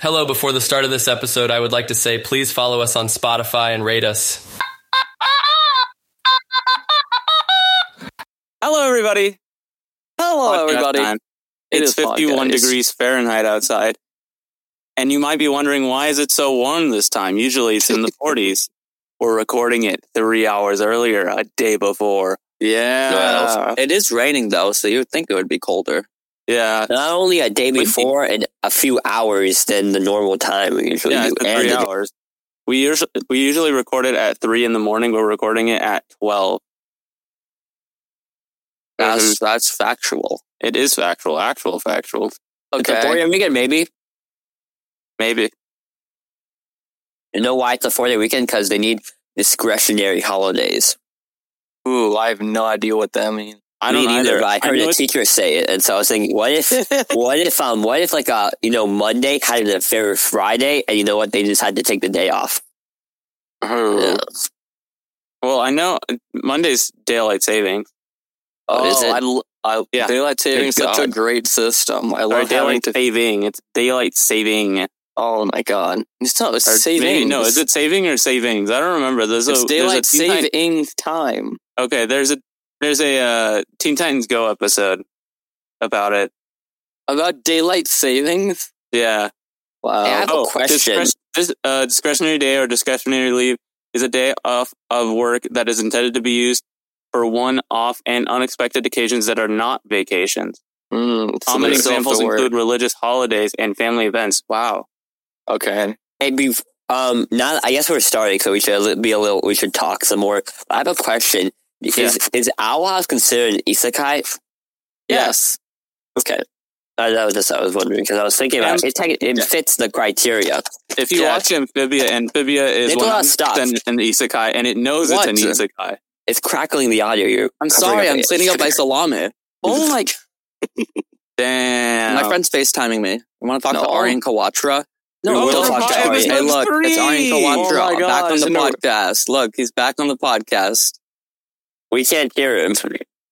Hello, before the start of this episode, I would like to say please follow us on Spotify and rate us. Hello, everybody. Hello, Podcast everybody. time. It it's is 51 days. degrees Fahrenheit outside. And you might be wondering why is it so warm this time? Usually it's in the 40s. We're recording it three hours earlier, a day before. Yeah. Well, it is raining though, so you would think it would be colder. Yeah, Not only a day before and a few hours than the normal time we usually yeah, do. it's been And three hours. We usually we usually record it at three in the morning. We're recording it at twelve. That's that's factual. It is factual, actual factual. It's a Okay. four day weekend, maybe. Maybe. You know why it's a four day weekend? Because they need discretionary holidays. Ooh, I have no idea what that means. I Me don't neither, either. but I heard know a teacher say it, and so I was thinking, what if, what if, um, what if like uh, you know, Monday had an affair with Friday, and you know what, they just had to take the day off. Oh, well, I know Monday's daylight saving. Oh, is it? I, l- I, Yeah. daylight saving Thank such a great system. I love having daylight to. saving. It's daylight saving. Oh my god, it's not Or saving. maybe- no, is it saving or savings? I don't remember. There's a It's a daylight Titans- saving time. Okay, there's a there's a uh, Teen Titans Go episode about it. About daylight savings. Yeah. Wow. I have a question. discre- dis- uh, discretionary day or discretionary leave is a day off of work that is intended to be used for one-off and unexpected occasions that are not vacations. Mm, Common examples the word. include religious holidays and family events. Wow. Okay. Hey, be, um, now I guess we're starting, so we should be a little. We should talk some more. I have a question. Is is Owl House considered isekai? Yes. Okay, I that was just I was wondering because I was thinking about it. It, it Yeah. fits the criteria. If you Yeah. watch Amphibia, Amphibia is They do of stuff. 100% an isekai, and it knows What? it's an isekai. It's crackling the audio. You're I'm sorry. I'm cleaning up my salami. Oh my! Damn. My friend's FaceTiming me. You want to talk No. to Aryan Kawatra? No, Oh, we we're talk to live. Hey, look, three. it's Aryan Oh Kawatra my back on the no. podcast. Look, he's back on the podcast. We can't hear him.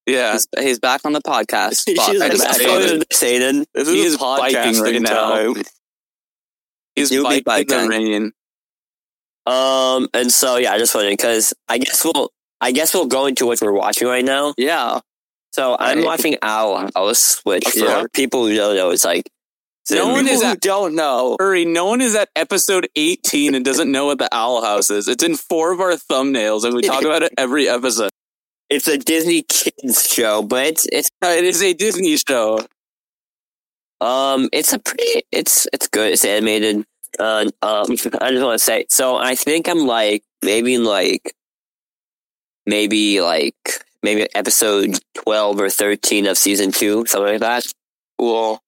Yeah. He's, he's back on the podcast. He's Fuck, just back uploaded- Satan. This He is is biking right now. time. He's You'll be biking the rain. Um, and so yeah, I just wondering because I guess we'll I guess we'll go into what we're watching right now. Yeah. So I'm watching Owl House, which for Yeah. people who don't know, it's like No one is who at- don't know. Hurry, no one is at episode 18 and doesn't know what the Owl House is. It's in four of our thumbnails and we talk about it every episode. It's a Disney kids show, but it's it's It is a Disney show. um it's a pretty it's it's good. It's animated. Uh, um, I just want to say so. I think I'm like maybe in like maybe like maybe episode twelve or thirteen of season two, something like that. Cool.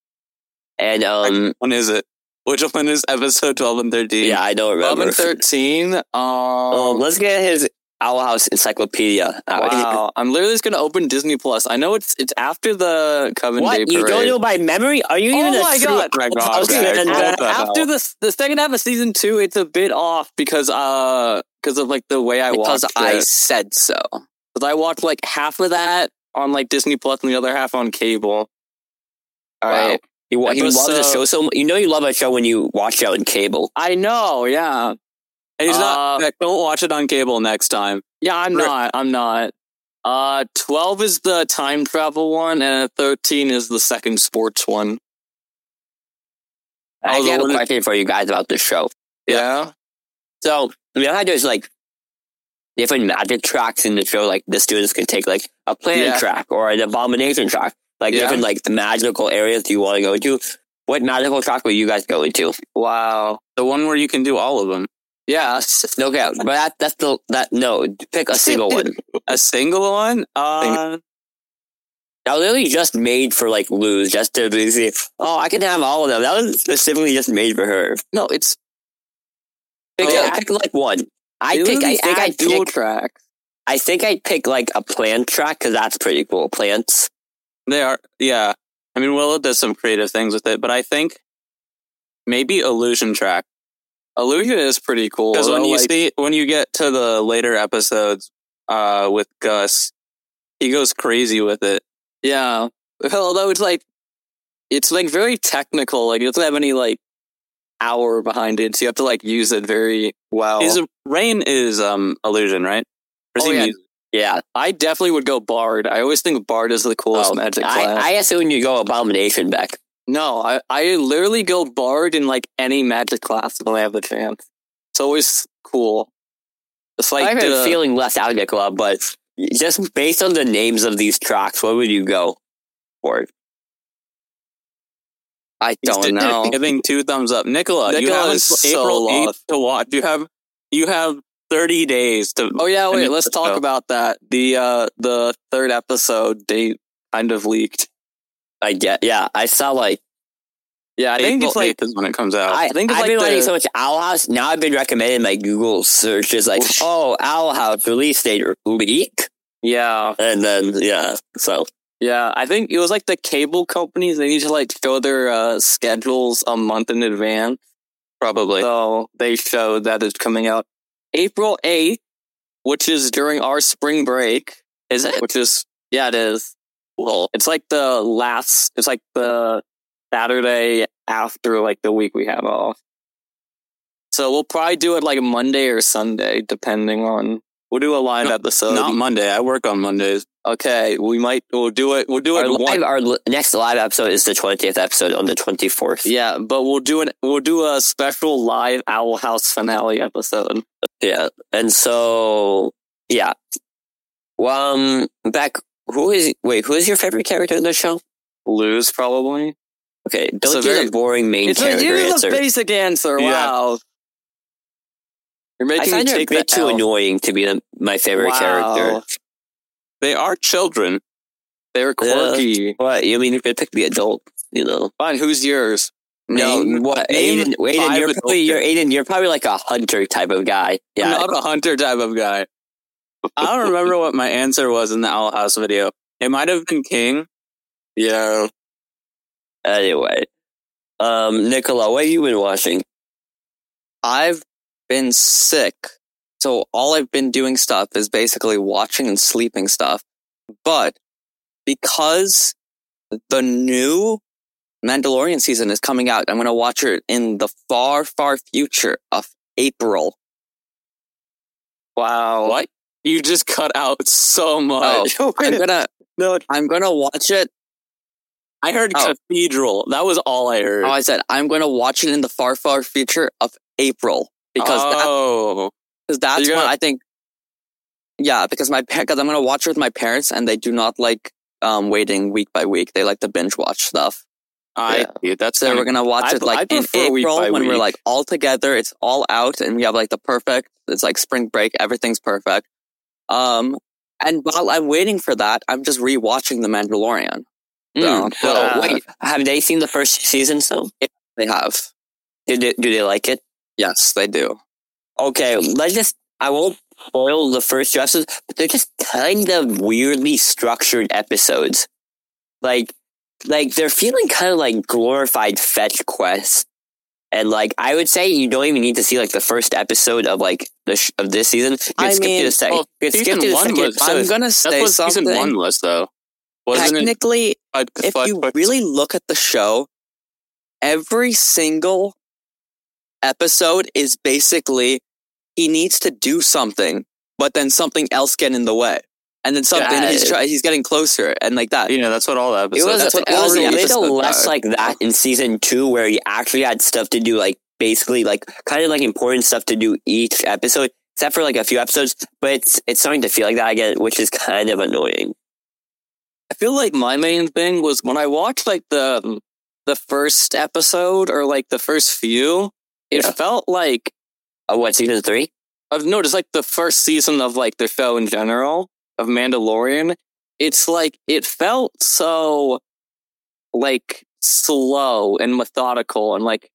And um, When is it? Which one is episode 12 and 13? yeah, I don't remember. 12 remember. and 13. Um, Um, let's get his Owl House Encyclopedia. wow. I'm literally just going to open Disney Plus. I know it's it's after the Coven Day What? Parade. You don't know by memory? Are you Oh even a my true God. My God, House Greg, fan? what Uh, the after the the second half of season two, it's a bit off because uh because of like the way I Because watched I it. said so. Because I watched like half of that on like Disney Plus and the other half on cable. All Wow. right. You, you love the show so You know you love a show when you watch it on cable. I know. Yeah. And he's not, Uh, don't watch it on cable next time. Yeah. I'm Right. not. I'm not. Uh, twelve is the time travel one, and thirteen is the second sports one. I the have a question for you guys about this show. Yeah. So, I mean, how there's like different magic tracks in the show. Like the students can take like a plant Yeah. track or an abomination track. Like Yeah. different like magical areas you want to go to. What magical track will you guys go into? Wow. The one where you can do all of them. Yeah. Okay, but that that's the that no. Pick a single one. A single one? Uh, That was literally just made for like Luz, just to be see. Oh, I can have all of them. That was specifically just made for her. No, it's Pick, Oh. pick like one. I pick. I think I dual pick. tracks. I think I'd pick like a plant track because that's pretty cool. Plants. they are, yeah. I mean, Willow does some creative things with it, but I think maybe illusion track. Illusion is pretty cool. Because when you like- see, when you get to the later episodes, uh, with Gus, he goes crazy with it. Yeah. Although it's like, it's like very technical. Like, it doesn't have any like hour behind it, so you have to like use it very well. Is Raine is um illusion, right? Or is Oh, he yeah. music? Yeah. I definitely would go Bard. I always think Bard is the coolest Oh, magic I, class. I assume you go Abomination back. No, I, I literally go Bard in like any magic class when I have the chance. It's always cool. It's like I've been the- feeling less out of club, but just based on the names of these tracks, what would you go for? I don't know. Giving two thumbs up, Nikola. you Nikola have is so April lost. eighth to watch. You have you have thirty days to. Oh yeah, wait. Let's talk show. about that. The uh the third episode date kind of leaked. I get, yeah, I saw like, Yeah, I think April it's like is when it comes out. I, think it's I've like been the- so much Owl House. Now I've been recommended my Google searches like, oh, Owl House release date leak. yeah, And then, yeah, so. yeah. I think it was like the cable companies. They need to like show their uh, schedules a month in advance. Probably. So they showed that it's coming out April eighth, which is during our spring break. Is it? Which is yeah, it is. Well, it's like the last. It's like the Saturday after like the week we have off. So we'll probably do it like Monday or Sunday, depending on. We'll do a live No, episode. Not Monday. I work on Mondays. okay, we might. We'll do it. We'll do it. Our, one, live, our next live episode is the 20th episode on the 24th. yeah, but we'll do it. We'll do a special live Owl House finale episode. Yeah. And so, yeah. Well, um, back, who is, wait, who is your favorite character in the show? Luz probably. Okay, a don't do very- the boring main It's a, character here's answer. a basic answer. Yeah. Wow. You're I making me find her a bit the too L. annoying to be the, my favorite Wow. character. They are children. They're uh, quirky. What? You mean you could pick the adult, you know? Fine, who's yours? No, Name- what? Aiden, Aiden, you're probably, you're Aiden, you're probably like a hunter type of guy. Yeah. I'm not a hunter type of guy. I don't remember what my answer was in the Owl House video. It might have been King. Yeah. Anyway, um, Nikola, what have you been watching? I've been sick. So all I've been doing stuff is basically watching and sleeping stuff. But because the new Mandalorian season is coming out, I'm going to watch it in the far, far future of April. Wow. What? You just cut out so much. Oh, I'm gonna no. I'm gonna watch it. I heard Oh. cathedral. That was all I heard. Oh, I said I'm gonna watch it in the far, far future of April because oh, because that's you're when gonna- I think. Yeah, because my because I'm gonna watch it with my parents, and they do not like um waiting week by week. They like to binge watch stuff. I Yeah. That's So kinda- we're gonna watch I- it like in April when we're like all together. It's all out, and we have like the perfect. It's like spring break. Everything's perfect. Um, and while I'm waiting for that, I'm just rewatching The Mandalorian. Mm, So, uh, wait, have they seen the first season? So, They have. did they, do they like it? Yes, they do. Okay, let's just. I won't spoil the first two episodes, but they're just kind of weirdly structured episodes. Like, like they're feeling kind of like glorified fetch quests. And like, I would say you don't even need to see like the first episode of like the sh- of this season. You can I skip mean, to the second. well, you can skip season to the one second was- episode. I'm gonna That's say what something. season one was, though. Wasn't it? Technically, Uh, if fuck- you fuck- really look at the show, every single episode is basically he needs to do something, but then something else get in the way, and then something Yeah. he's try, he's getting closer, and like that. You know, that's what all the It was, that's what it was every a episode little less does. like that in season two, where he actually had stuff to do, like basically like kind of like important stuff to do each episode, except for like a few episodes. But it's it's starting to feel like that again, which is kind of annoying. I feel like my main thing was when I watched like the the first episode or like the first few, it Yeah. felt like Oh, what season three? I've noticed like the first season of like the show in general of Mandalorian, it's like it felt so like slow and methodical and like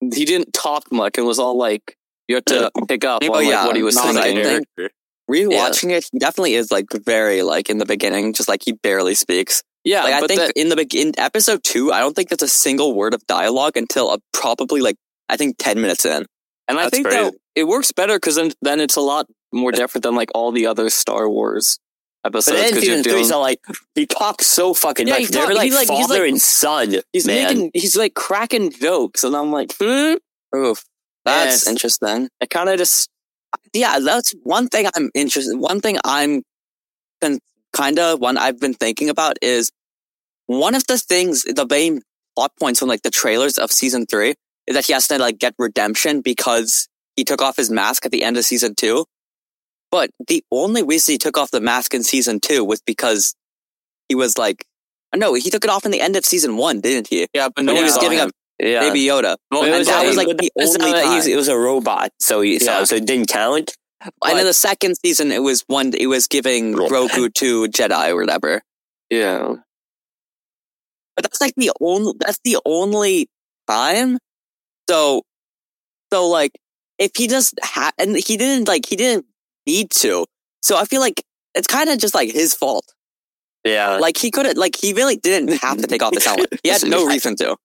he didn't talk much. It was all like you have to pick up Oh, on like, yeah, what he was a saying. character. Rewatching it, he definitely is like very like in the beginning, just like he barely speaks. Yeah, Like I think that- in the begin in episode two, I don't think there's a single word of dialogue until uh, probably like I think ten minutes in. And I That's think crazy. that it works better because then, then it's a lot more different than like all the other Star Wars But episodes. then 'cause season doing- all like he talks so fucking Yeah, much. They're like he's like- he's father like- and son. he's man. making he's like cracking jokes, and I'm like, hmm? Oof. That's interesting. It kind of just Yeah, that's one thing I'm interested. One thing I'm kind of one I've been thinking about is one of the things, the main plot points from like the trailers of season three is that he has to like get redemption because he took off his mask at the end of season two. But the only reason he took off the mask in season two was because he was like, no, he took it off in the end of season one, didn't he? Yeah, but no When he one was giving him. up Yeah. Baby Yoda. Well, and and that was like the only time. he's- It was a robot, so he Yeah. so, so it didn't count. and in the second season, it was one. It was giving Grogu to Jedi or whatever. Yeah. But that's like the only. That's the only time. So, so like, if he just had, and he didn't like, he didn't need to. So I feel like it's kind of just like his fault. Yeah. Like he could have, like he really didn't have to take off his helmet. He had no reason to.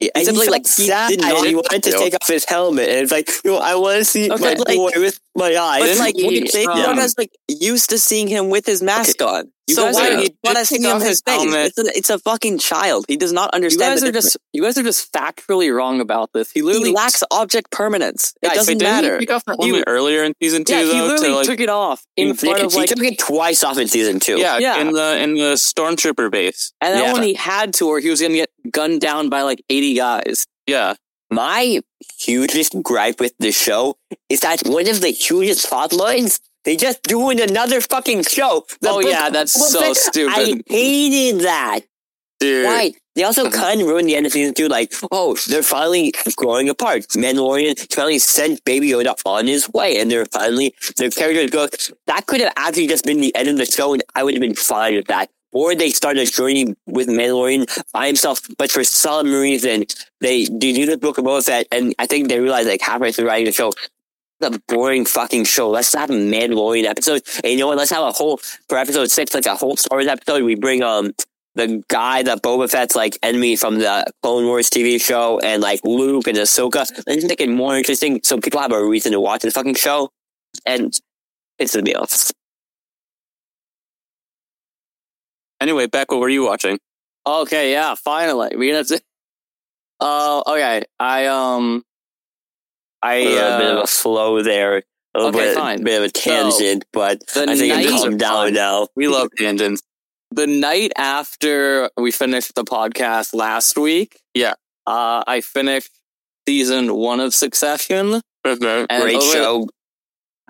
Yeah, He and simply, he like, felt he sad. did not He wanted to to. take off his helmet, and it's like, you know, I want to see Okay, my like- boy with my eyes. But like, he- Baby um, Yoda's like used to seeing him with his mask on. You so guys why are- would he he want to see take him off his his face? helmet. It's a, it's a fucking child. He does not understand. you guys are just you guys are just factually wrong about this. He literally he lacks object permanence. It Guys, doesn't Wait, didn't matter. He take off the You- helmet earlier in season two, yeah, he literally to, like, took it off in he, front of he like, took it twice off in season two. yeah, Yeah. in the in the stormtrooper base. and then yeah. one he had to, or he was gonna get gunned down by like eighty guys. Yeah, My hugest gripe with the show is that one of the hugest plot lines, they just doing another fucking show. The Oh, book- yeah, that's so stupid. I hated that. dude. Right. They also uh-huh. kind of ruined the end of season two. Like, oh, they're finally growing apart. Mandalorian finally sent Baby Yoda on his way, and they're finally their characters go. That could have actually just been the end of the show, and I would have been fine with that. Or they start a journey with Mandalorian by himself, but for some reason they they do the Book of Boba Fett, and I think they realize like halfway through writing the show. The boring fucking show. Let's have a Mandalorian episode. And you know what? Let's have a whole for episode six, like a whole Star Wars episode. We bring um the guy that Boba Fett's like enemy from the Clone Wars TV show and like Luke and Ahsoka. Let's make it more interesting so people have a reason to watch the fucking show. And it's the deal. Anyway, Beck, what were you watching? Okay, yeah, finally. We gonna. T- uh, okay. I um, I A little bit of uh, a flow there. A little okay, bit, fine. bit of a tangent, but I think night- it's calmed down now. We love tangents. the night after we finished the podcast last week. Yeah. Uh, I finished season one of Succession. Okay. And Great over- show.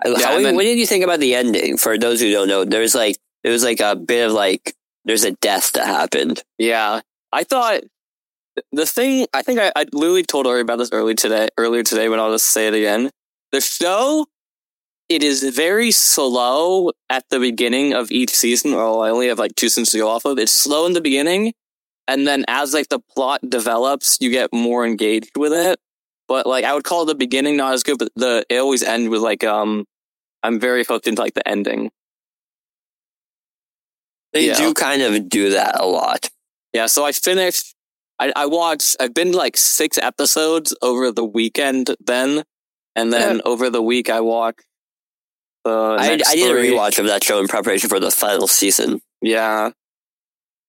Yeah, How, then- what did you think about the ending? For those who don't know, there's like there was like a bit of like there's a death that happened. Yeah, I thought the thing. I think I, I literally told Ori about this early today. Earlier today, when I'll just say it again. The show, it is very slow at the beginning of each season. Well, I only have like two seasons to go off of. It's slow in the beginning, and then as like the plot develops, you get more engaged with it. But like I would call the beginning not as good, but the it always end with like um, I'm very hooked into like the ending. They Yeah. do kind of do that a lot. Yeah, so I finished. I, I watched. I've been like six episodes over the weekend, then, and then over the week I watched. The I, I did a rewatch of that show in preparation for the final season. Yeah,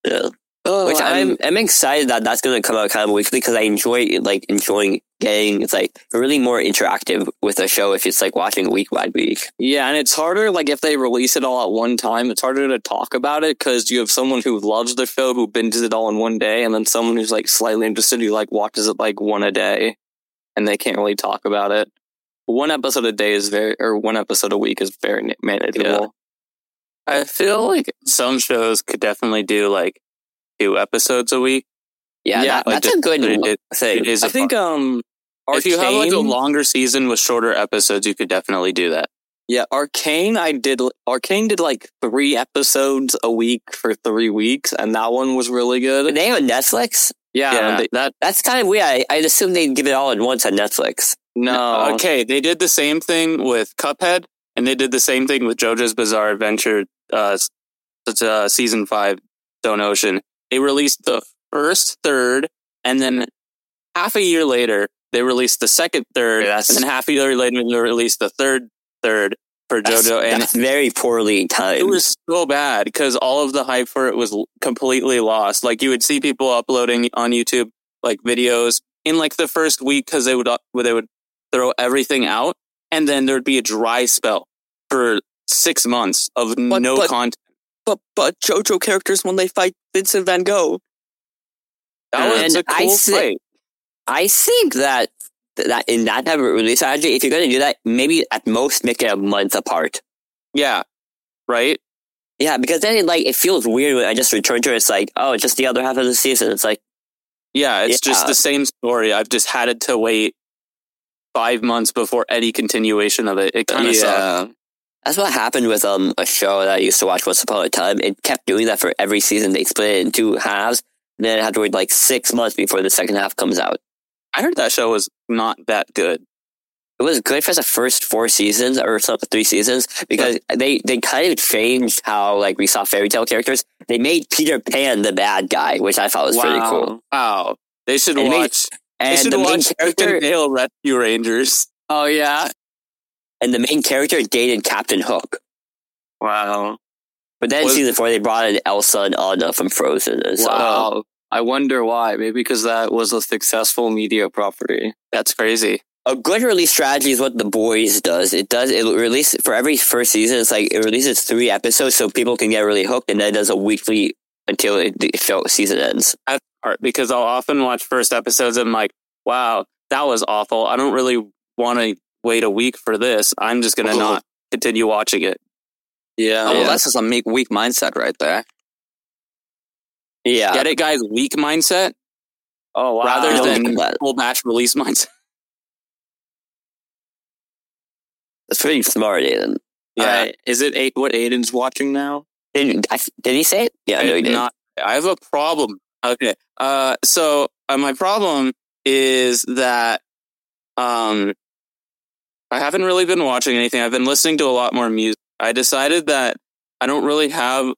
Yeah. Oh, Which I'm I'm- I'm excited that that's going to come out kind of weekly because I enjoy like enjoying getting it's like really more interactive with a show if it's like watching week by week. yeah, and it's harder. Like if they release it all at one time, it's harder to talk about it because you have someone who loves the show who binges it all in one day, and then someone who's like slightly interested who like watches it like one a day, and they can't really talk about it. One episode a day is very, or one episode a week is very na- manageable. I feel like some shows could definitely do like two episodes a week. Yeah, Yeah, that, like, that's a good it- it- thing. It is. I a think fun- um, if you have like a longer season with shorter episodes, you could definitely do that. Yeah, Arcane. I did. Arcane did like three episodes a week for three weeks, and that one was really Are good. they on Netflix? Yeah, yeah, they- that. That's kind of weird. I, I'd assume they'd give it all at once on Netflix. no, Okay, they did the same thing with Cuphead, and they did the same thing with JoJo's Bizarre Adventure. Uh, uh, season five, Stone Ocean. They released the first third, and then half a year later, they released the second third, that's- and then half a year later, they released the third third for That's, JoJo, and that's very poorly timed. it was so bad because all of the hype for it was completely lost. Like you would see people uploading on YouTube like videos in like the first week because they would uh, they would throw everything out, and then there'd be a dry spell for six months of no but- content. But but JoJo characters when they fight Vincent Van Gogh. That was And a I cool see- fight. I think that that in that type of release strategy, if you're going to do that, maybe at most make it a month apart. Yeah, right. Yeah, because then it, like it feels weird when I just return to it. It's like, oh, it's just the other half of the season. It's like, Yeah, it's just the same story. I've just had to wait five months before any continuation of it. It kind of sucks. That's what happened with um a show that I used to watch once upon a time. It kept doing that for every season. They split it in two halves. And then I had to wait like six months before the second half comes out. I heard that show was not that good. It was good for the first four seasons or some three seasons because they, they kind of changed how like we saw fairy tale characters. They made Peter Pan the bad guy, which I thought was pretty cool. Wow. They should And it made- watch. They And should the watch and character Dale Rescue Rangers. Oh yeah. And the main character dated Captain Hook. Wow. But then Was- season four they brought in Elsa and Anna from Frozen so Wow. I wonder why. Maybe because that was a successful media property. That's crazy. a good release strategy is what the boys does. It does it release for every first season. It's like it releases three episodes so people can get really hooked, and then it does a weekly until it, the show season ends. Part because I'll often watch first episodes and I'm like, wow, that was awful. I don't really want to wait a week for this. I'm just gonna not continue watching it. Yeah. Oh, well, that's just a meek, weak mindset right there. Yeah, Get it, guys? Weak mindset oh wow. rather don't than full batch release mindset. that's pretty smart, Aiden. Right. Is it eight? What Aiden's watching now? Did, I, did he say it? Yeah, I know he did. Not, I have a problem. Okay. Uh, so uh, my problem is that um, I haven't really been watching anything. I've been listening to a lot more music. I decided that I don't really have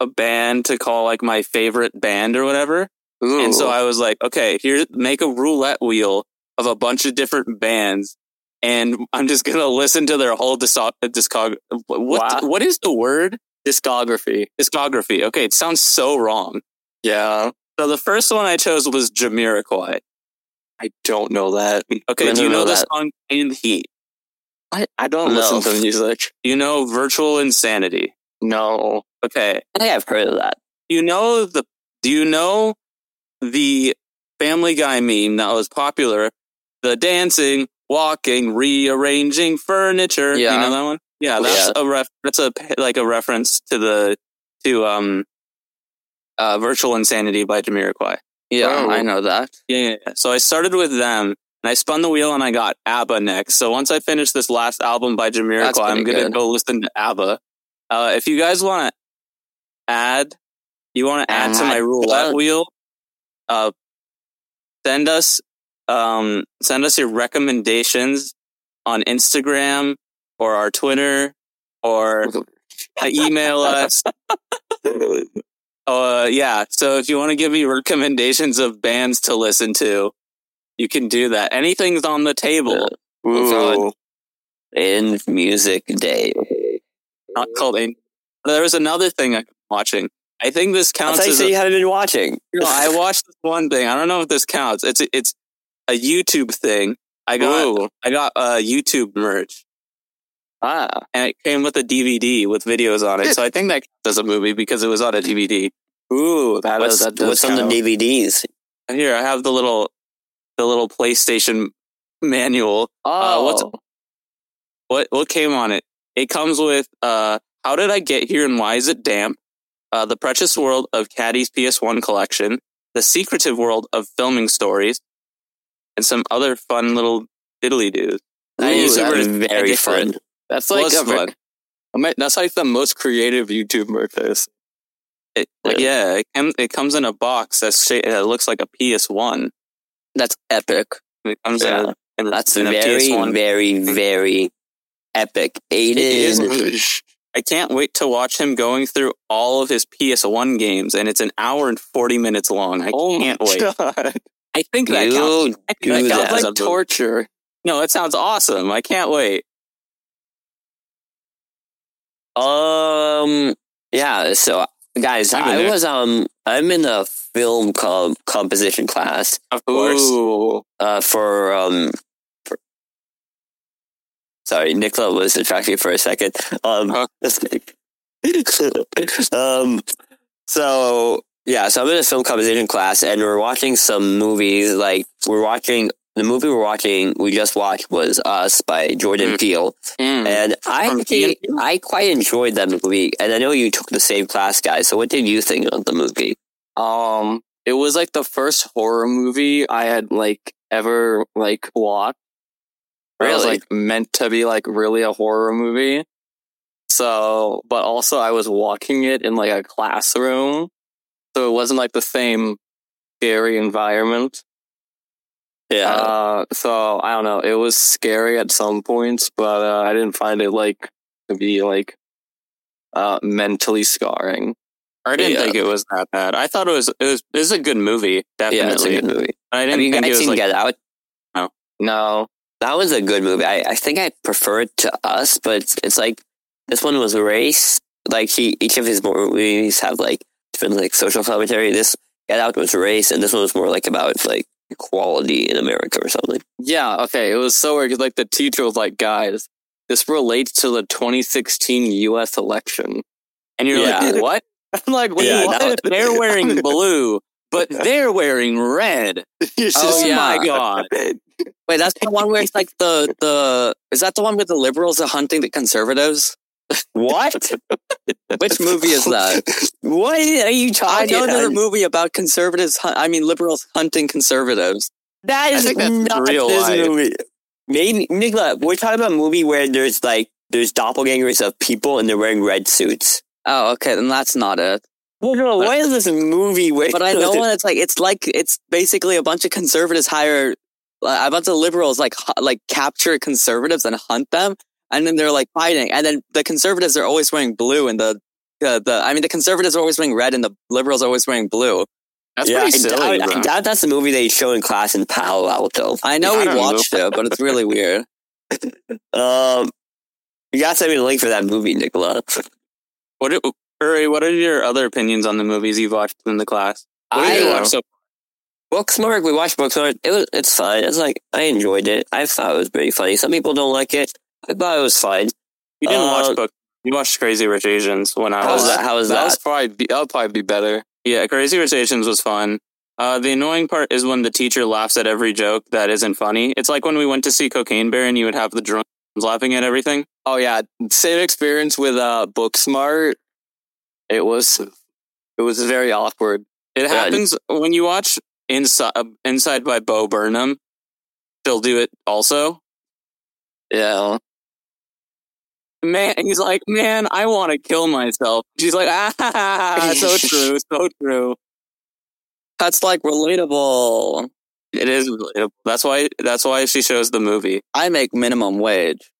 a band to call like my favorite band or whatever. And so I was like, okay, here, make a roulette wheel of a bunch of different bands. And I'm just gonna listen to their whole discog. discog- what Wow. what is the word? discography. Discography. Okay, it sounds so wrong. Yeah. So the first one I chose was Jamiroquai. I don't know that. Okay, do you know know the that. song In the Heat? I, I don't No. listen to music. You know Virtual Insanity? No. Okay. I think I've heard of that. You know the do you know the Family Guy meme that was popular? The dancing, walking, rearranging furniture. Yeah. You know that one? Yeah, that's a ref that's a like a reference to the to um uh Virtual Insanity by Jamiroquai. Yeah, Oh. I know that. Yeah, yeah, yeah. So I started with them, and I spun the wheel, and I got ABBA next. So once I finish this last album by Jamiroquai, I'm gonna go listen to ABBA. Uh, if you guys want to add, you want to add to my roulette what? wheel, uh, send us, um, send us your recommendations on Instagram or our Twitter or email us. Uh, yeah. So if you want to give me recommendations of bands to listen to, you can do that. Anything's on the table. Ooh. In music day. Not called a. There was another thing I'm watching. I think this I counts thought you said A, you hadn't been watching. no, I watched this one thing. I don't know if this counts. It's it's a YouTube thing. I got Ooh. I got uh, YouTube merch, Ah. and it came with a DVD with videos on it. So I think that counts as a movie because it was on a DVD. Ooh. That What's, is that what's on the. DVDs? And here I have the little the little PlayStation manual. Uh, Oh. what's- what what came on it? It comes with uh how did I get here and why is it damp? Uh the precious world of Caddy's PS1 collection, the secretive world of filming stories, and some other fun little diddly doos. I Ooh, use it that's very fun. That's like a fun. That's like the most creative YouTube merch. It, yeah, it, it comes in a box that's that looks like a PS1. That's epic. Yeah. That's in a very, PS1. very, very epic. It is. Aiden. I can't wait to watch him going through all of his PS1 games, and it's an hour and forty minutes long. I Oh can't wait. God. I think that counts. I think that That sounds like torture. No, it sounds awesome. I can't wait. Um. Yeah. So, guys, I was um I'm in a film com- composition class Of course. Uh, for um. For, sorry, Nikola was distracted for a second. Um, Huh. um, so yeah, so I'm in a film composition class, and we're watching some movies. Like we're watching the movie we're watching. We just watched was Us by Jordan Mm. Peele, Mm. and I Jordan I quite enjoyed that movie. And I know you took the same class, guys. So what did you think of the movie? Um, it was like the first horror movie I had like ever like watched. It was Really? like meant to be like really a horror movie. So, but also I was watching it in like a classroom, so it wasn't like the same scary environment. Yeah, Uh, so I don't know. It was scary at some points, but uh, I didn't find it like to be like uh mentally scarring. I didn't Yeah. think it was that bad. I thought it was it was it was a good movie, definitely. yeah, it's a good movie. I didn't you think guys it was seen like Get Out? No, no, That was a good movie. I, I think I prefer it to Us, but it's, it's like this one was race. Like he, each of his movies have like different like social commentary. This Get Out was race, and this one was more like about like equality in America or something. Yeah, okay. It was so weird 'cause, like the teacher was like, guys, this relates to the 2016 US election. and you're Yeah. like, what? I'm like, wait, Yeah, what? They're wearing blue, but they're wearing red. Oh, yeah. my god. Wait, that's the one where it's like the the is that the one with the liberals are hunting the conservatives? What? Which movie is that? what are you talking? I know there's a movie about conservatives. Hun- I mean, liberals hunting conservatives. That is not real this life. movie. Maybe Nikola, we're talking about a movie where there's like there's doppelgangers of people and they're wearing red suits. Oh, okay, then that's not it. Well, no, what is this movie where? But I know when it's like it's like it's basically a bunch of conservatives hire a bunch of liberals like like capture conservatives and hunt them, and then they're like fighting, and then the conservatives are always wearing blue, and the the, the I mean the conservatives are always wearing red, and the liberals are always wearing blue. That's yeah, pretty I silly. doubt, I bro. doubt that's the movie they show in class in Palo Alto. I know Yeah, we don't know. watched it, but it's really weird. Um, you got to send me the link for that movie, Nikola. What are, Uri, what are your other opinions on the movies you've watched in the class? What did you I watch so Booksmart, we watched Booksmart. It was, it's fine. It's like I enjoyed it. I thought it was pretty funny. Some people don't like it. I thought it was fine. You didn't Uh, watch book. You watched Crazy Rich Asians when I How was was. that? How was that that? was probably be, that would probably be better. Yeah, Crazy Rich Asians was fun. Uh, the annoying part is when the teacher laughs at every joke that isn't funny. It's like when we went to see Cocaine Bear and you would have the drones laughing at everything. Oh yeah, same experience with uh Booksmart. It was it was very awkward. It happens when you watch Inside, Inside by Bo Burnham. They'll do it also. Yeah. Man, he's like, man, I want to kill myself. She's like, ah, so true, so true. That's like relatable. It is relatable. That's why. That's why she shows the movie. I make minimum wage.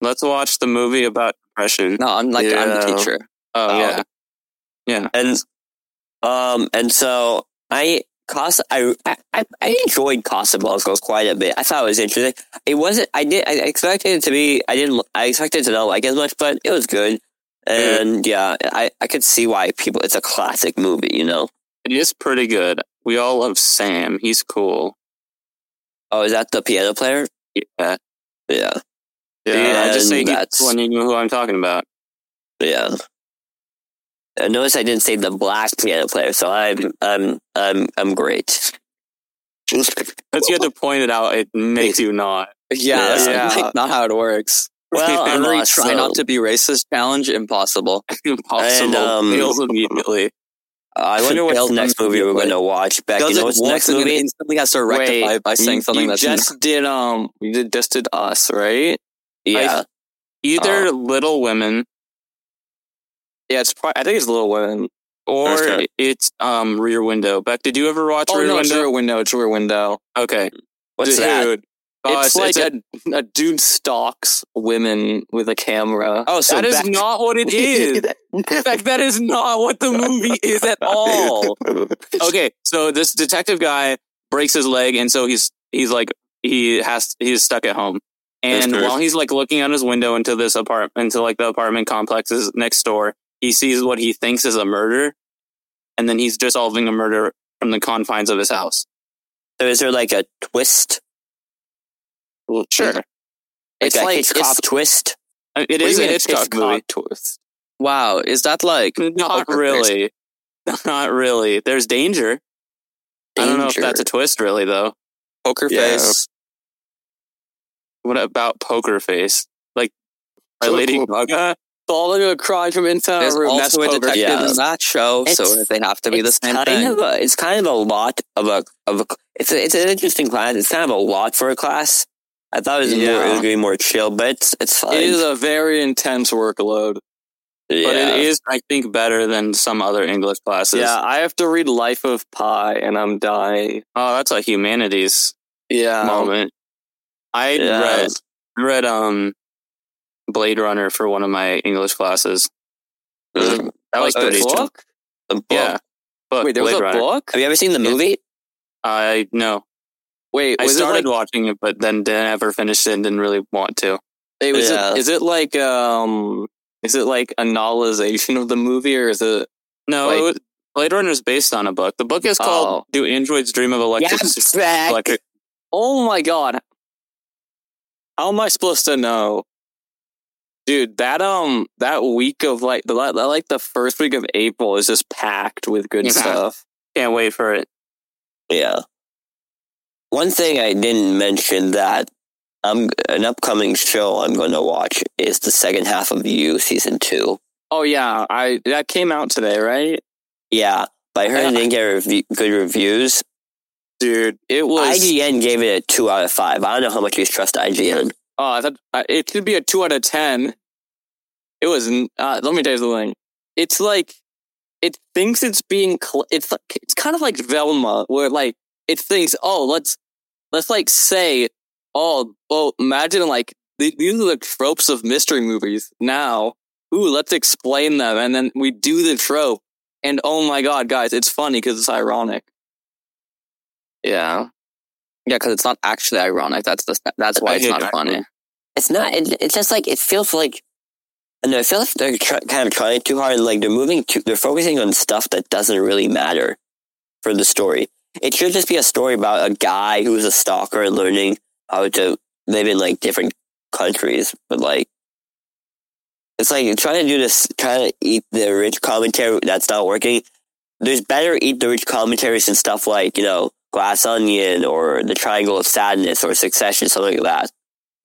Let's watch the movie about depression. No, I'm like I'm Yeah. the teacher. Oh, Oh. yeah, and um, and so I Casa. I I I enjoyed Casablanca quite a bit. I thought it was interesting. It wasn't. I did. I expected it to be. I didn't. I expected it to not like as much, but it was good. And yeah, I I could see why people. It's a classic movie, you know. it is pretty good. We all love Sam. He's cool. Oh, is that the piano player? Yeah, Yeah, yeah. I just say that's- when you know who I'm talking about. yeah. I notice I didn't say the black piano player, so I'm I'm I'm I'm great. Because you had to point it out. It makes you not. Yeah, that's Yeah. like not how it works. Well, I'm Every also- try not to be racist challenge impossible. Impossible. And, um, Fails immediately. I wonder what's Failed the next movie we're going to watch. Beck, Does you know it what's the next movie? instantly has to rectify Wait, by saying something you that's just did um you did just did us right? Yeah, Either Little Women Yeah, it's probably, I think it's Little Women. or Okay. it's um Rear Window. Beck, did you ever watch Oh Rear no, it's Window? Rear Window. It's Rear Window. Okay. what's Dude, that? Uh, it's like a- a, a dude stalks women with a camera. Oh, so that is back- not what it is. Beck, that is not what the movie is at all. Okay, so this detective guy breaks his leg, and so he's he's like he has he's stuck at home. And while he's like looking out his window into this apartment, into like the apartment complexes next door, he sees what he thinks is a murder. and then he's dissolving a murder from the confines of his house. So is there like a twist? Well, sure, Like It's a like Hitchcock it's, twist? It what do is you a Hitchcock, Hitchcock movie. twist. Wow, is that like Not Poker really. Not really. There's danger. I don't know if that's a twist, really, though. poker Yeah. face? What about Poker Face? Like, are Lady. Gaga? Solving a crime from inside There's a room. That's also a poker. detective Yeah. in that show, so they have to be the it's same kind thing. Of a, it's kind of a lot of a of a. It's a, it's an interesting class. It's kind of a lot for a class. I thought it was more. It Yeah. was gonna be more chill, but it's it's fine. It is a very intense workload. yeah. But it is, I think, better than some other English classes. Yeah, I have to read Life of Pi, and I'm dying. Oh, that's a humanities Yeah, moment. I Yeah. read read um Blade Runner for one of my English classes. Mm. That was like pretty a chill. book. A book. Yeah. Book, Wait, there was a Runner. book. Have you ever seen the Yeah. movie? I no. Wait, I was it started like? watching it, but then didn't ever finish it and didn't really want to. Wait, was Yeah. it? Is it like um? Is it like a novelization of the movie, or is it? No, Like- it was, Blade Runner is based on a book. The book is called Oh. "Do Androids Dream of Electric?" back. electric. Oh my god! How am I supposed to know? Dude, that um, that week of like the like the first week of April is just packed with good Yeah. stuff. Can't wait for it. Yeah. One thing I didn't mention that I'm an upcoming show I'm going to watch is the second half of You season two. Oh yeah, I that came out today, right? Yeah, but I heard Yeah. it didn't get rev- good reviews. Dude, it was. IGN gave it a two out of five. I don't know how much you trust IGN. Oh, I thought uh, it should be a two out of ten. It was. n- Uh, let me tell you something. It's like it thinks it's being. Cl- it's like it's kind of like Velma, where like it thinks, oh, let's let's like say, oh, oh, imagine like th- these are the tropes of mystery movies. Now, ooh, let's explain them, and then we do the trope, and oh my god, guys, it's funny because it's ironic. Yeah. Yeah, because it's not actually ironic. That's the that's why it's not funny. It's not. It, it's just like it feels like. Know. I feel like they're try, kind of trying too hard. Like they're moving. Too, they're focusing on stuff that doesn't really matter for the story. It should just be a story about a guy who's a stalker learning how to live in like different countries. But like, it's like trying to do this, trying to eat the rich commentary that's not working. There's better eat the rich commentaries and stuff like you know Glass Onion or The Triangle of Sadness or Succession, something like that.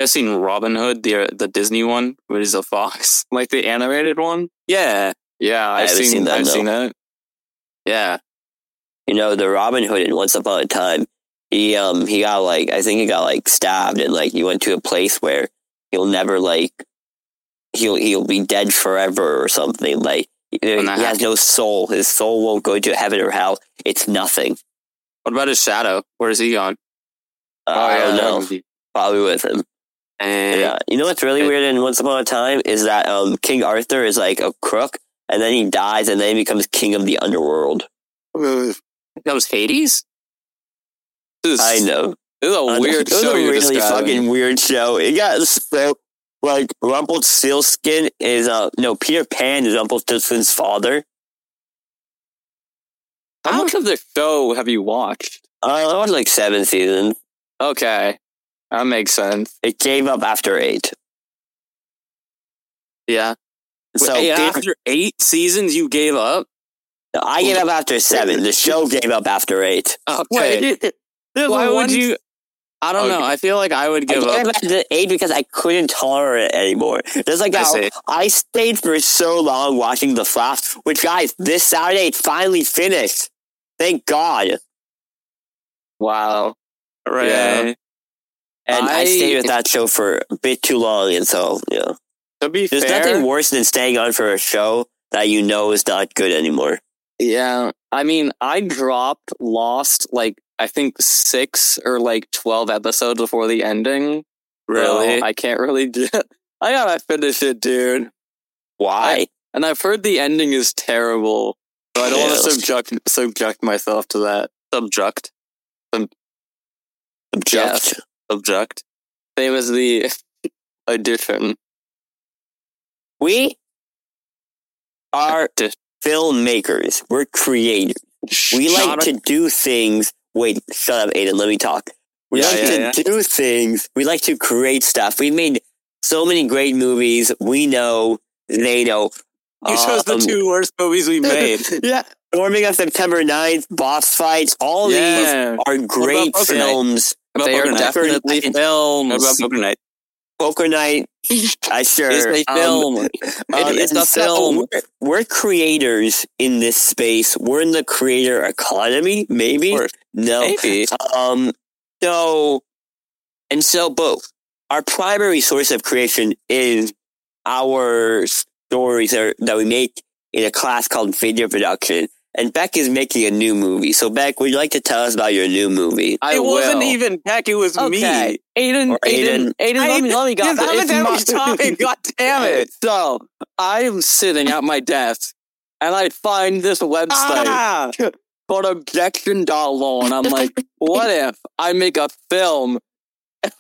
I've seen Robin Hood, the the Disney one, where he's a fox. Like the animated one? Yeah, Yeah, I've seen, seen that, I've no. seen it. yeah. you know, the Robin Hood in Once Upon a Time, he um he got like I think he got like stabbed and like he went to a place where he'll never like he'll he'll be dead forever or something. Like he has no soul. His soul won't go to heaven or hell. It's nothing. What about his shadow? Where is he gone? Uh, I don't know. Probably with him. And Yeah. You know what's really It- weird in Once Upon a Time is that um King Arthur is like a crook and then he dies and then he becomes king of the underworld. that was Hades. This is, I know. This is a Uh, weird it was show a you're really describing. fucking weird show. It got so like Rumpelstiltskin is uh no Peter Pan is Rumpelstiltskin's father. How much of the show have you watched? Uh, I watched like seven seasons. Okay, that makes sense. It gave up after eight. Yeah. So Wait, Peter- after eight seasons, you gave up. I gave up after seven. The show gave up after eight. Okay. Why would you? I don't Okay. know. I feel like I would give gave up. up after eight because I couldn't tolerate it anymore. Just like I how. I stayed for so long watching The Flash, which guys, this Saturday it's finally finished. Thank God. Wow. Right. Yeah. And I, I- stayed with that show for a bit too long, and so yeah. To be There's fair, nothing worse than staying on for a show that you know is not good anymore. yeah. I mean, I dropped Lost like I think six or like twelve episodes before the ending. Really? So I can't really. Do, I gotta finish it, dude. Why? And I've heard the ending is terrible, so I don't want to subject subject myself to that. Subject. Object. Subject. Same as the addition. We are filmmakers. We're creators. We like Shut to do things. Wait, shut up, Aiden. Let me talk. We Yeah, like yeah, to do things. We like to create stuff. We made so many great movies. We know. They know. You chose the Um, two worst movies we made. yeah. Storming of September 9th, boss fights. All Yeah. these are great Night? films. About They are Night? definitely How films. about Poker Night? Poker Night. I sure. It's a um, film. Um, it's and a so film. We're, we're creators in this space. We're in the creator economy, maybe. No. Maybe. Um. So, and so, but our primary source of creation is our stories that, that we make in a class called video production. And Beck is making a new movie. So, Beck, would you like to tell us about your new movie? I it wasn't even Beck, it was Okay. me. Aiden, Or Aiden, Aiden, I- let me, let me go. Yes, I'm It's my- time. God damn it. So, I'm sitting at my desk, and I find this website Ah! called Objection.lol, and I'm like, what if I make a film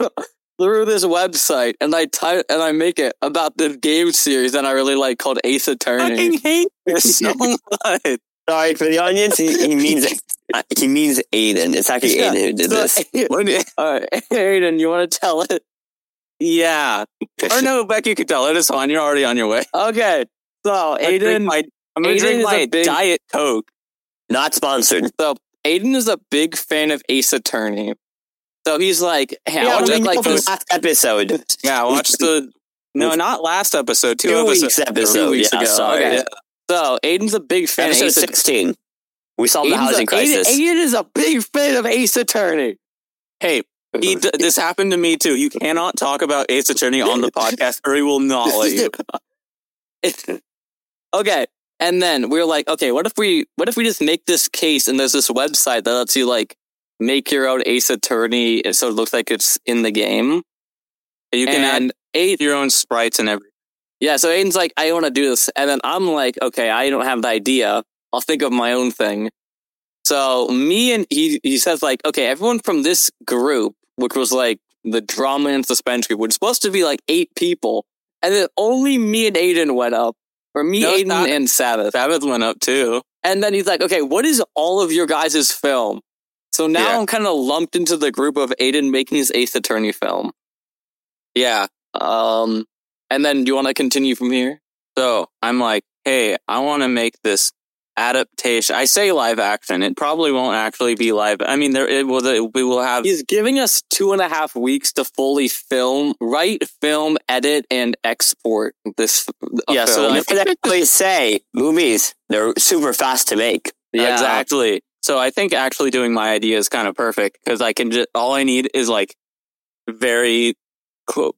through this website, and I type and I make it about the game series that I really like called Ace I Attorney. fucking hate this so much. Sorry for the audience. He, he means uh, he means Aiden. It's actually Yeah. Aiden who did So, this. What all right, Aiden, you want to tell it? yeah. Or no, Beck, you could tell it. It's fine. You're already on your way. Okay, so Aiden, my, I'm gonna Aiden drink is my a big- Diet Coke. Not sponsored. so Aiden is a big fan of Ace Attorney. So he's like, hey, Yeah, I'll we just like this. last episode. Yeah, watch the. No, not last episode. Two, Two episodes. weeks episode. Two weeks yeah, ago. sorry. Okay. So Aiden's a big fan Episode of Ace Attorney. sixteen. We solved the housing a- crisis. Aiden, Aiden is a big fan of Ace Attorney. Hey, he, this happened to me too. You cannot talk about Ace Attorney on the podcast, or he will not let you. okay. And then we were like, okay, what if we what if we just make this case and there's this website that lets you like make your own Ace Attorney and so it looks like it's in the game. You can and add your own sprites and everything. Yeah, so Aiden's like, I want to do this, and then I'm like, okay, I don't have the idea. I'll think of my own thing. So me and he he says like, okay, everyone from this group, which was like the drama and suspense group, was supposed to be like eight people, and then only me and Aiden went up, or me, No, Aiden, not- and Sabbath. Sabbath went up too. And then he's like, okay, what is all of your guys' film? So now Yeah. I'm kind of lumped into the group of Aiden making his Ace Attorney film. Yeah. Um, and then do you want to continue from here? So I'm like, hey, I want to make this adaptation. I say live action. It probably won't actually be live. I mean, there it will. it- We will have. He's giving us two and a half weeks to fully film, write, film, edit, and export this. Yeah, so film. Can actually say movies. They're super fast to make. Yeah. Exactly. So I think actually doing my idea is kind of perfect because I can just all I need is like very,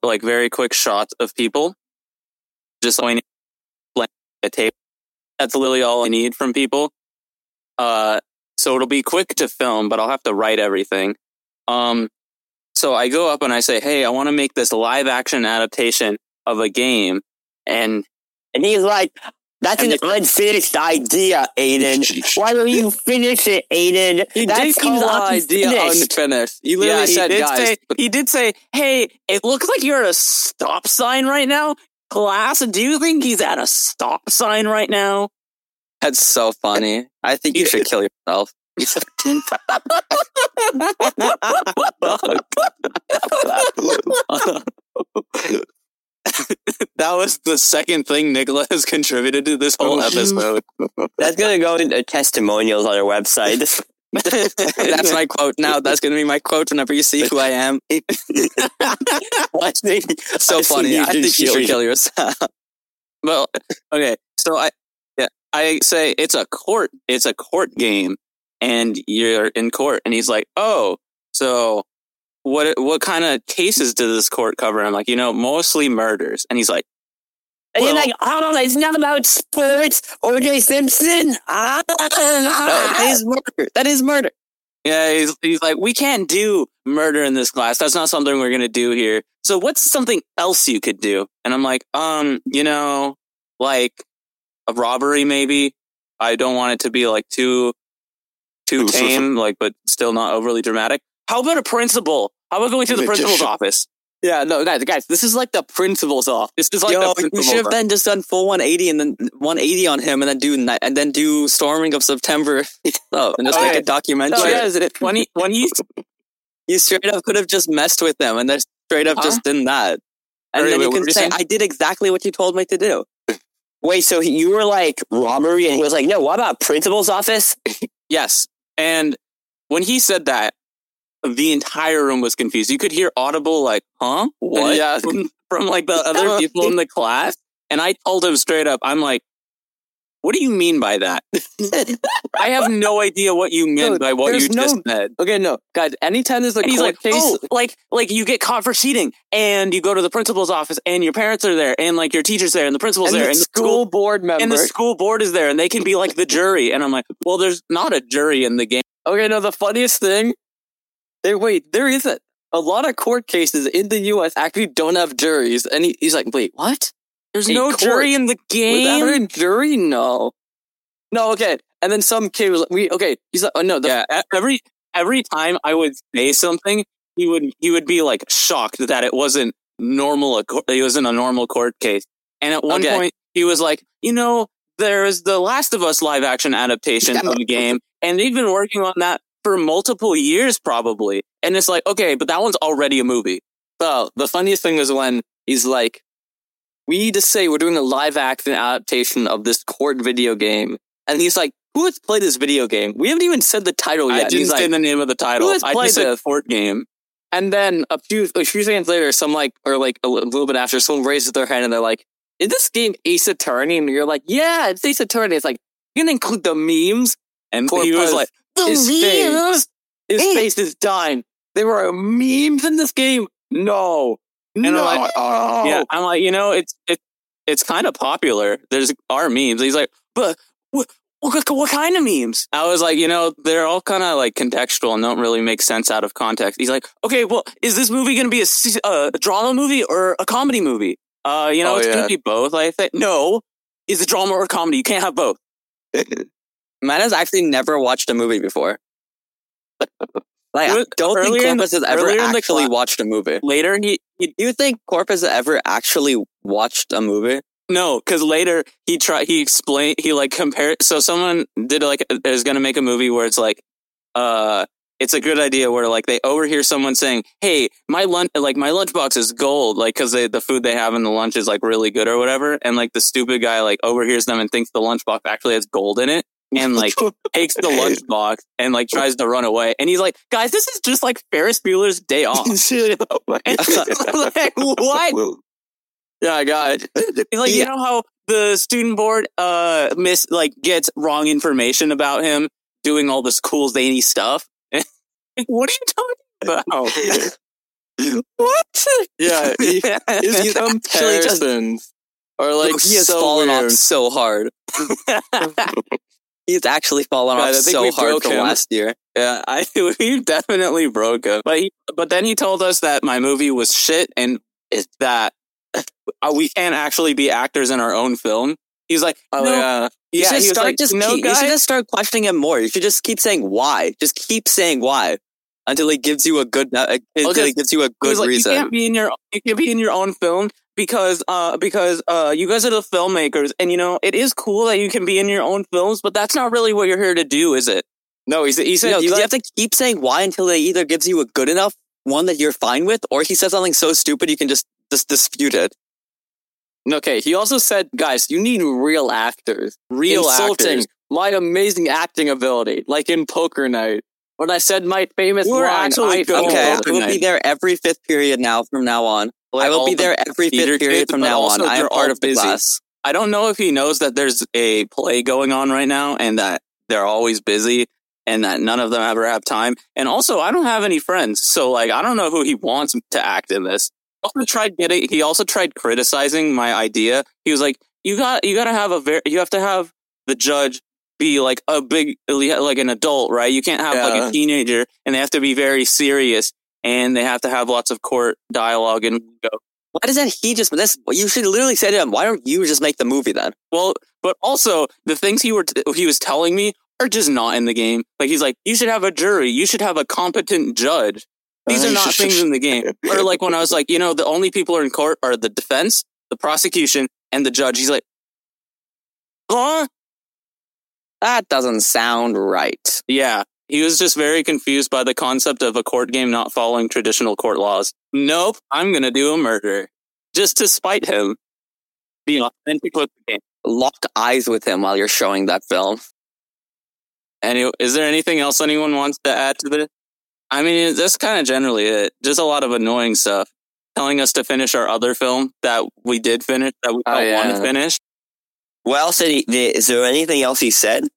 like very quick shots of people, just blank a tape. That's literally all I need from people. Uh, so it'll be quick to film, but I'll have to write everything. Um, so I go up and I say, "Hey, I want to make this live action adaptation of a game," and And he's like, that's an unfinished idea, Aiden. Why don't you finish it, Aiden? He that did call the idea unfinished. He literally yeah, he said, guys, say he did say, "Hey, it looks like you're at a stop sign right now." Class, do you think he's at a stop sign right now? that's so funny. I think you should kill yourself. that was the second thing Nikola has contributed to this whole oh, episode. That's gonna go into testimonials on our website. That's my quote now. That's going to be my quote whenever you see who I am. So funny. I think you should kill yourself. well, okay, so I yeah, I say it's a court, it's a court game, and you're in court, and he's like, "Oh, so what? What kind of cases does this court cover?" I'm like, "You know, mostly murders," and he's like. And you're like, oh, it's not about sports. O.J. Simpson. Ah, that is murder. That is murder. Yeah, he's, he's like, we can't do murder in this class. That's not something we're gonna do here. So what's something else you could do? And I'm like, um, you know, like a robbery maybe. I don't want it to be like too, too tame, like, but still not overly dramatic. How about a principal? How about going to the principal's office? Yeah, no, guys, guys, this is like the principal's office. This is like Yo, the principal's should have then just done full 180 and then 180 on him and then do ni- and then do storming of September. oh, and just Okay. make a documentary. No, guys, it, when he when he You straight up could have just messed with them and then straight up Huh? just done that. And then wait, you can say, saying? I did exactly what you told me to do. Wait, so he- you were like robbery, and he was like, "No, what about principal's office?" Yes. And when he said that, the entire room was confused. You could hear audible like, huh? What? Yeah. From, from like the other people in the class. And I told him straight up, I'm like, what do you mean by that? I have no idea what you meant Dude, by what you no- just said. okay, no, guys, anytime there's a And he's like, oh, case, oh, like, like you get caught for cheating, and you go to the principal's office, and your parents are there, and like your teacher's there, and the principal's and there, the and the school, school, board member. and the school board is there, and they can be like the jury. And I'm like, well, there's not a jury in the game. okay, no, the funniest thing, there, wait, there isn't. A lot of court cases in the U.S. actually don't have juries, and he, he's like, wait, what? There's A no jury in the game. Without a jury? No. No, okay. And then some kid was like, we, okay, he's like, oh no, the, yeah, every every time I would say something, he would he would be like shocked that it wasn't normal. a It wasn't a normal court case. And at one Okay. point, he was like, you know, there is the Last of Us live action adaptation of the game, and they've been working on that for multiple years, probably. And it's like, okay, but that one's already a movie. So the funniest thing is when he's like, "We need to say we're doing a live action adaptation of this court video game," and he's like, "Who has played this video game? We haven't even said the title yet." I didn't he's say like, the name of the title. who has I played just said this? court game. and then a few a few seconds later, some like or like a little bit after, someone raises their hand and they're like, "Is this game Ace Attorney?" And you're like, "Yeah, it's Ace Attorney." It's like you're gonna include the memes. And he was Buzz. His face, his Eh. face is dying. There were memes in this game. No, And I'm no. like, Yeah, I'm like, you know, it's it, it's kind of popular. There's are memes. He's like, but what, what what kind of memes? I was like, you know, they're all kind of like contextual and don't really make sense out of context. He's like, okay, well, is this movie going to be a, uh, a drama movie or a comedy movie? Uh, you know, Oh, it's going to be both. I think no, is it drama or comedy? You can't have both. Man has actually never watched a movie before. Like, I don't think in the- Corpus has ever earlier in the actually cla- watched a movie. Later, he, he Do you think Corpus has ever actually watched a movie? No, because later he tried. He explained. He like compared. So someone did like is going to make a movie where it's like, uh, it's a good idea where like they overhear someone saying, "Hey, my lunch, like my lunchbox is gold," like because the food they have in the lunch is like really good or whatever, and like the stupid guy like overhears them and thinks the lunchbox actually has gold in it. And like takes the lunchbox and like tries to run away, and he's like, "Guys, this is just like Ferris Bueller's Day Off." And like, what? Yeah, I got it. He's like, you know how the student board uh miss like gets wrong information about him doing all this cool zany stuff. What are you talking about? what? Yeah, he- his He's actually just- comparisons are like he has so fallen weird. off so hard. He's actually fallen Guys, off so hard from him. last year. yeah, I we definitely broke him. But he, but then he told us that my movie was shit and is that we can't actually be actors in our own film. He's like, Oh no, yeah, You should start like, just no, keep, you should just start questioning him more. You should just keep saying why. Just keep saying why until he gives you a good uh, until Okay. he gives you a good like, reason. You can't be in your you can't be in your own film because uh because uh you guys are the filmmakers and you know it is cool that you can be in your own films, but that's not really what you're here to do, is it? no, he said he said no, you you have to keep saying why until they either gives you a good enough one that you're fine with, or he says something so stupid you can just just dispute it. Okay, he also said, guys, you need real actors. Real Insulting actors. my amazing acting ability, like in Poker Night. When I said my famous We're line, actually I Okay, i will be there every fifth period now from now on. I will be the there every theater fifth period from now on. I am part of the busy. class. I don't know if he knows that there's a play going on right now and that they're always busy and that none of them ever have time. And also, I don't have any friends, so like I don't know who he wants to act in this. Also tried getting. He also tried criticizing my idea. He was like, "You got, you got to have a very, you have to have the judge be like a big, like an adult, right? You can't have like a teenager, and they have to be very serious, and they have to have lots of court dialogue and go." Why doesn't he just this? You should literally say to him, "Why don't you just make the movie then?" Well, but also the things he were t- he was telling me are just not in the game. Like he's like, you should have a jury, you should have a competent judge. These are uh, not things in the game. Or like when I was like, you know, the only people are in court are the defense, the prosecution, and the judge. He's like, huh? That doesn't sound right. Yeah. He was just very confused by the concept of a court game not following traditional court laws. Nope, I'm gonna do a murder. Just to spite him. Be authentic with the game. Lock eyes with him while you're showing that film. Any, is there anything else anyone wants to add to this? I mean, that's kind of generally it. Just a lot of annoying stuff. Telling us to finish our other film that we did finish, that we Oh, don't want yeah. to finish. What else did he? Is there anything else he said?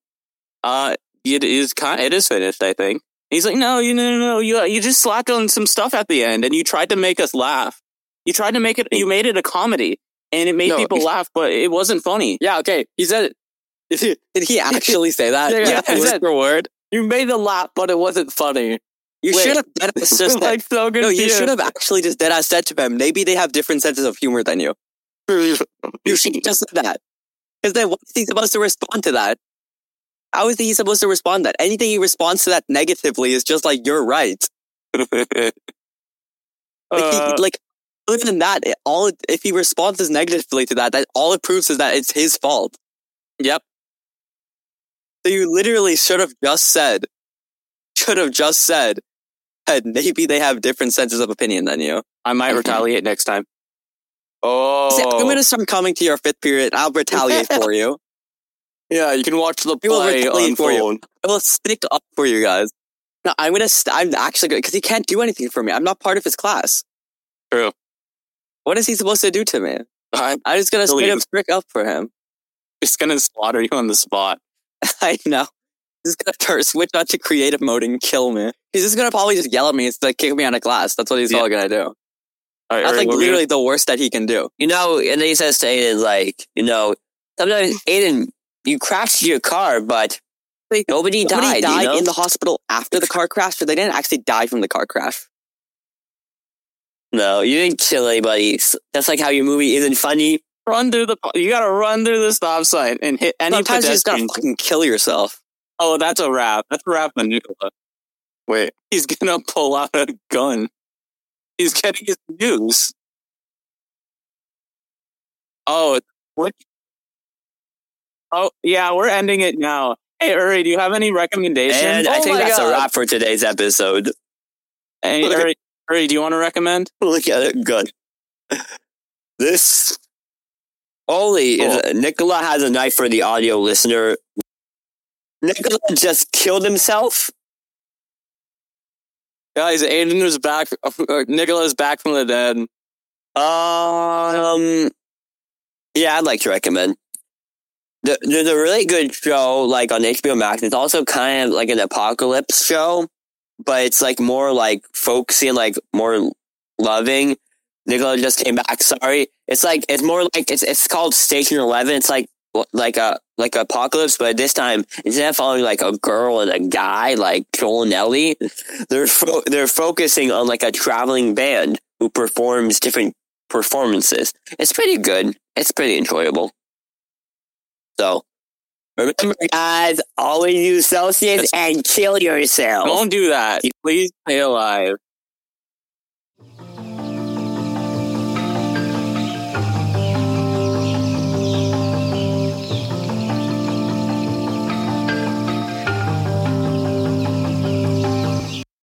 Uh, it is kind. It is finished. I think. He's like, no, you no, no, no. You you just slacked on some stuff at the end, and you tried to make us laugh. You tried to make it. You made it a comedy, and it made No. people laugh, but it wasn't funny. Yeah, okay. He said it. Did he actually say that? Yeah, yeah, word said- for word. You made a laugh, but it wasn't funny. You Wait. should have dead ass just like so good. no. You should have actually just dead ass said to them. Maybe they have different senses of humor than you. You should have just said that. Because then what is he supposed to respond to that? How is he supposed to respond to that? Anything he responds to that negatively is just like you're right. Like, Uh, he, like other than that, it, all if he responds negatively to that, that all it proves is that it's his fault. Yep. So you literally should have just said, should have just said, that maybe they have different senses of opinion than you. I might retaliate next time. Oh, See, I'm gonna start coming to your fifth period. I'll retaliate for you. Yeah. You can watch the We play retaliate for you. I will stick up for you guys. No, I'm gonna. St- I'm actually gonna because he can't do anything for me. I'm not part of his class. True. What is he supposed to do to me? I'm I'm just gonna straight up stick up for him. He's gonna slaughter you on the spot. I know. He's gonna turn switch on to creative mode and kill me. He's just gonna probably just yell at me and like kick me out of class. That's what he's Yeah. all gonna do. All right, That's Uri, like what were you- literally the worst that he can do. You know, and then he says to Aiden, like, you know, sometimes Aiden, you crashed your car, but Wait, nobody died. Somebody died you know? in the hospital after the car crash, but they didn't actually die from the car crash. no, you didn't kill anybody. That's like how your movie isn't funny. run through the. You gotta run through the stop sign and hit any Sometimes you just gotta fucking kill yourself. Oh, that's a wrap. That's a wrap on Wait, he's gonna pull out a gun. He's getting his news. Oh, what? Oh, yeah, we're ending it now. Hey, Uri, do you have any recommendations? And I Oh think my that's a wrap for today's episode. Hey, Look at- Uri, Uri, do you want to recommend? Look at it. Good. This Oli is Nikola has a knife for the audio listener. Nikola just killed himself. Guys, Aiden is back. Uh, Nikola is back from the dead. Um, yeah, I'd like to recommend. There- There's a really good show like on HBO Max. It's also kind of like an apocalypse show, but it's like more like folksy and like more loving. Nikola just came back. Sorry, it's like it's more like it's it's called Station Eleven. It's like like a like apocalypse, but this time instead of following like a girl and a guy like Joel and Ellie, they're fo- they're focusing on like a traveling band who performs different performances. It's pretty good. It's pretty enjoyable. So remember, guys, always use Celsius and kill yourself. Don't do that. Please stay alive.